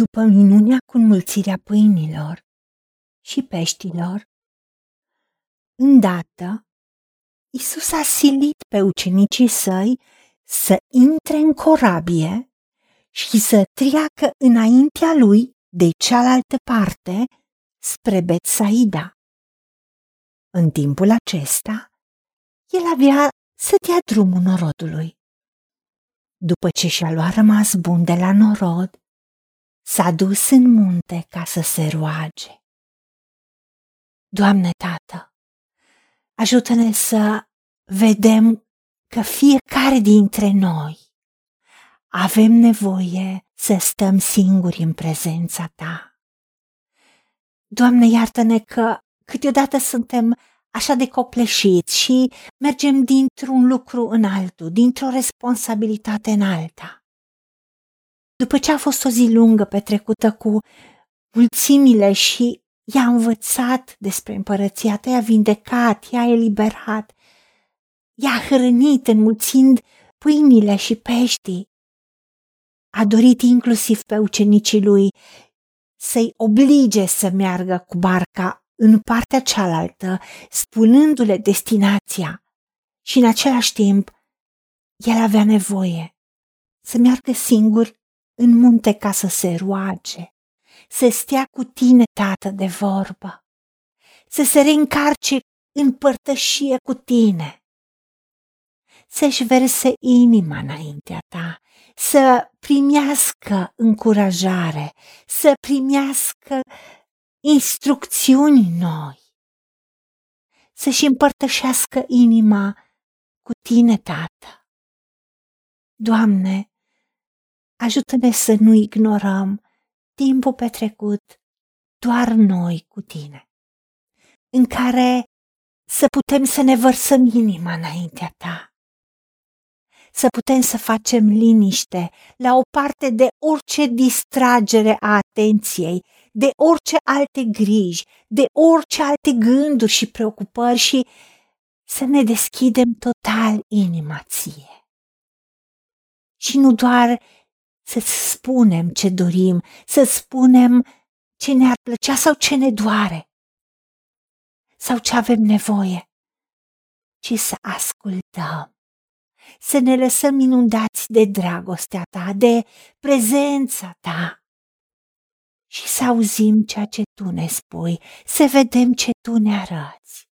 După minunea cu înmulțirea pâinilor și peștilor, îndată Isus a silit pe ucenicii săi să intre în corabie și să treacă înaintea lui de cealaltă parte spre Betsaida. În timpul acesta, el avea să dea drumul norodului. După ce și-a luat rămas bun de la norod, s-a dus în munte ca să se roage. Doamne Tată, ajută-ne să vedem că fiecare dintre noi avem nevoie să stăm singuri în prezența Ta. Doamne, iartă-ne că câteodată suntem așa de copleșiți și mergem dintr-un lucru în altul, dintr-o responsabilitate în alta. După ce a fost o zi lungă petrecută cu mulțimile și i-a învățat despre împărăția ta, i-a vindecat, i-a eliberat, i-a hrănit înmulțind pâinile și peștii. A dorit inclusiv pe ucenicii lui să-i oblige să meargă cu barca în partea cealaltă, spunându-le destinația și în același timp el avea nevoie să meargă singur în munte ca să se roage, să stea cu tine, tată, de vorbă, să se reîncarce în părtășie cu tine, să-și verse inima înaintea ta, să primească încurajare, să primească instrucțiuni noi, să-și împărtășească inima cu tine, Tată. Doamne, ajută-ne să nu ignorăm timpul petrecut doar noi cu tine, în care să putem să ne vărsăm inima înaintea ta să putem să facem liniște la o parte de orice distragere a atenției, de orice alte griji, de orice alte gânduri și preocupări și să ne deschidem total inima ție. Și nu doar să-ți spunem ce dorim, să spunem ce ne-ar plăcea sau ce ne doare sau ce avem nevoie, ci să ascultăm să ne lăsăm inundați de dragostea ta, de prezența ta și să auzim ceea ce tu ne spui, să vedem ce tu ne arăți.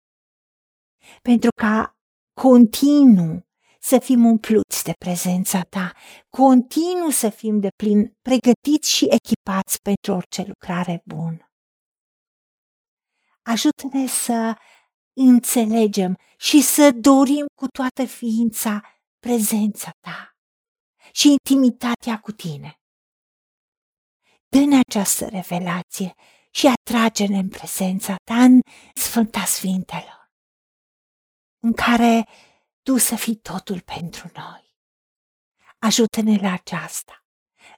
Pentru ca continuu să fim umpluți de prezența ta, continuu să fim de plin pregătiți și echipați pentru orice lucrare bună. Ajută-ne să înțelegem și să dorim cu toată ființa prezența ta și intimitatea cu tine. Dă-ne această revelație și atrage-ne în prezența ta în Sfânta Sfintelor, în care tu să fii totul pentru noi. Ajută-ne la aceasta.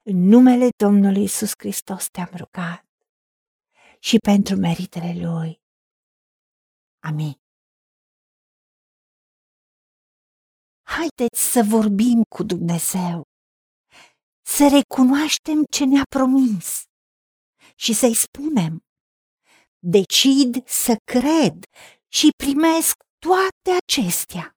În numele Domnului Isus Hristos te-am rugat și pentru meritele Lui. Amin. Haideți să vorbim cu Dumnezeu, să recunoaștem ce ne-a promis și să-i spunem, decid să cred și primesc toate acestea.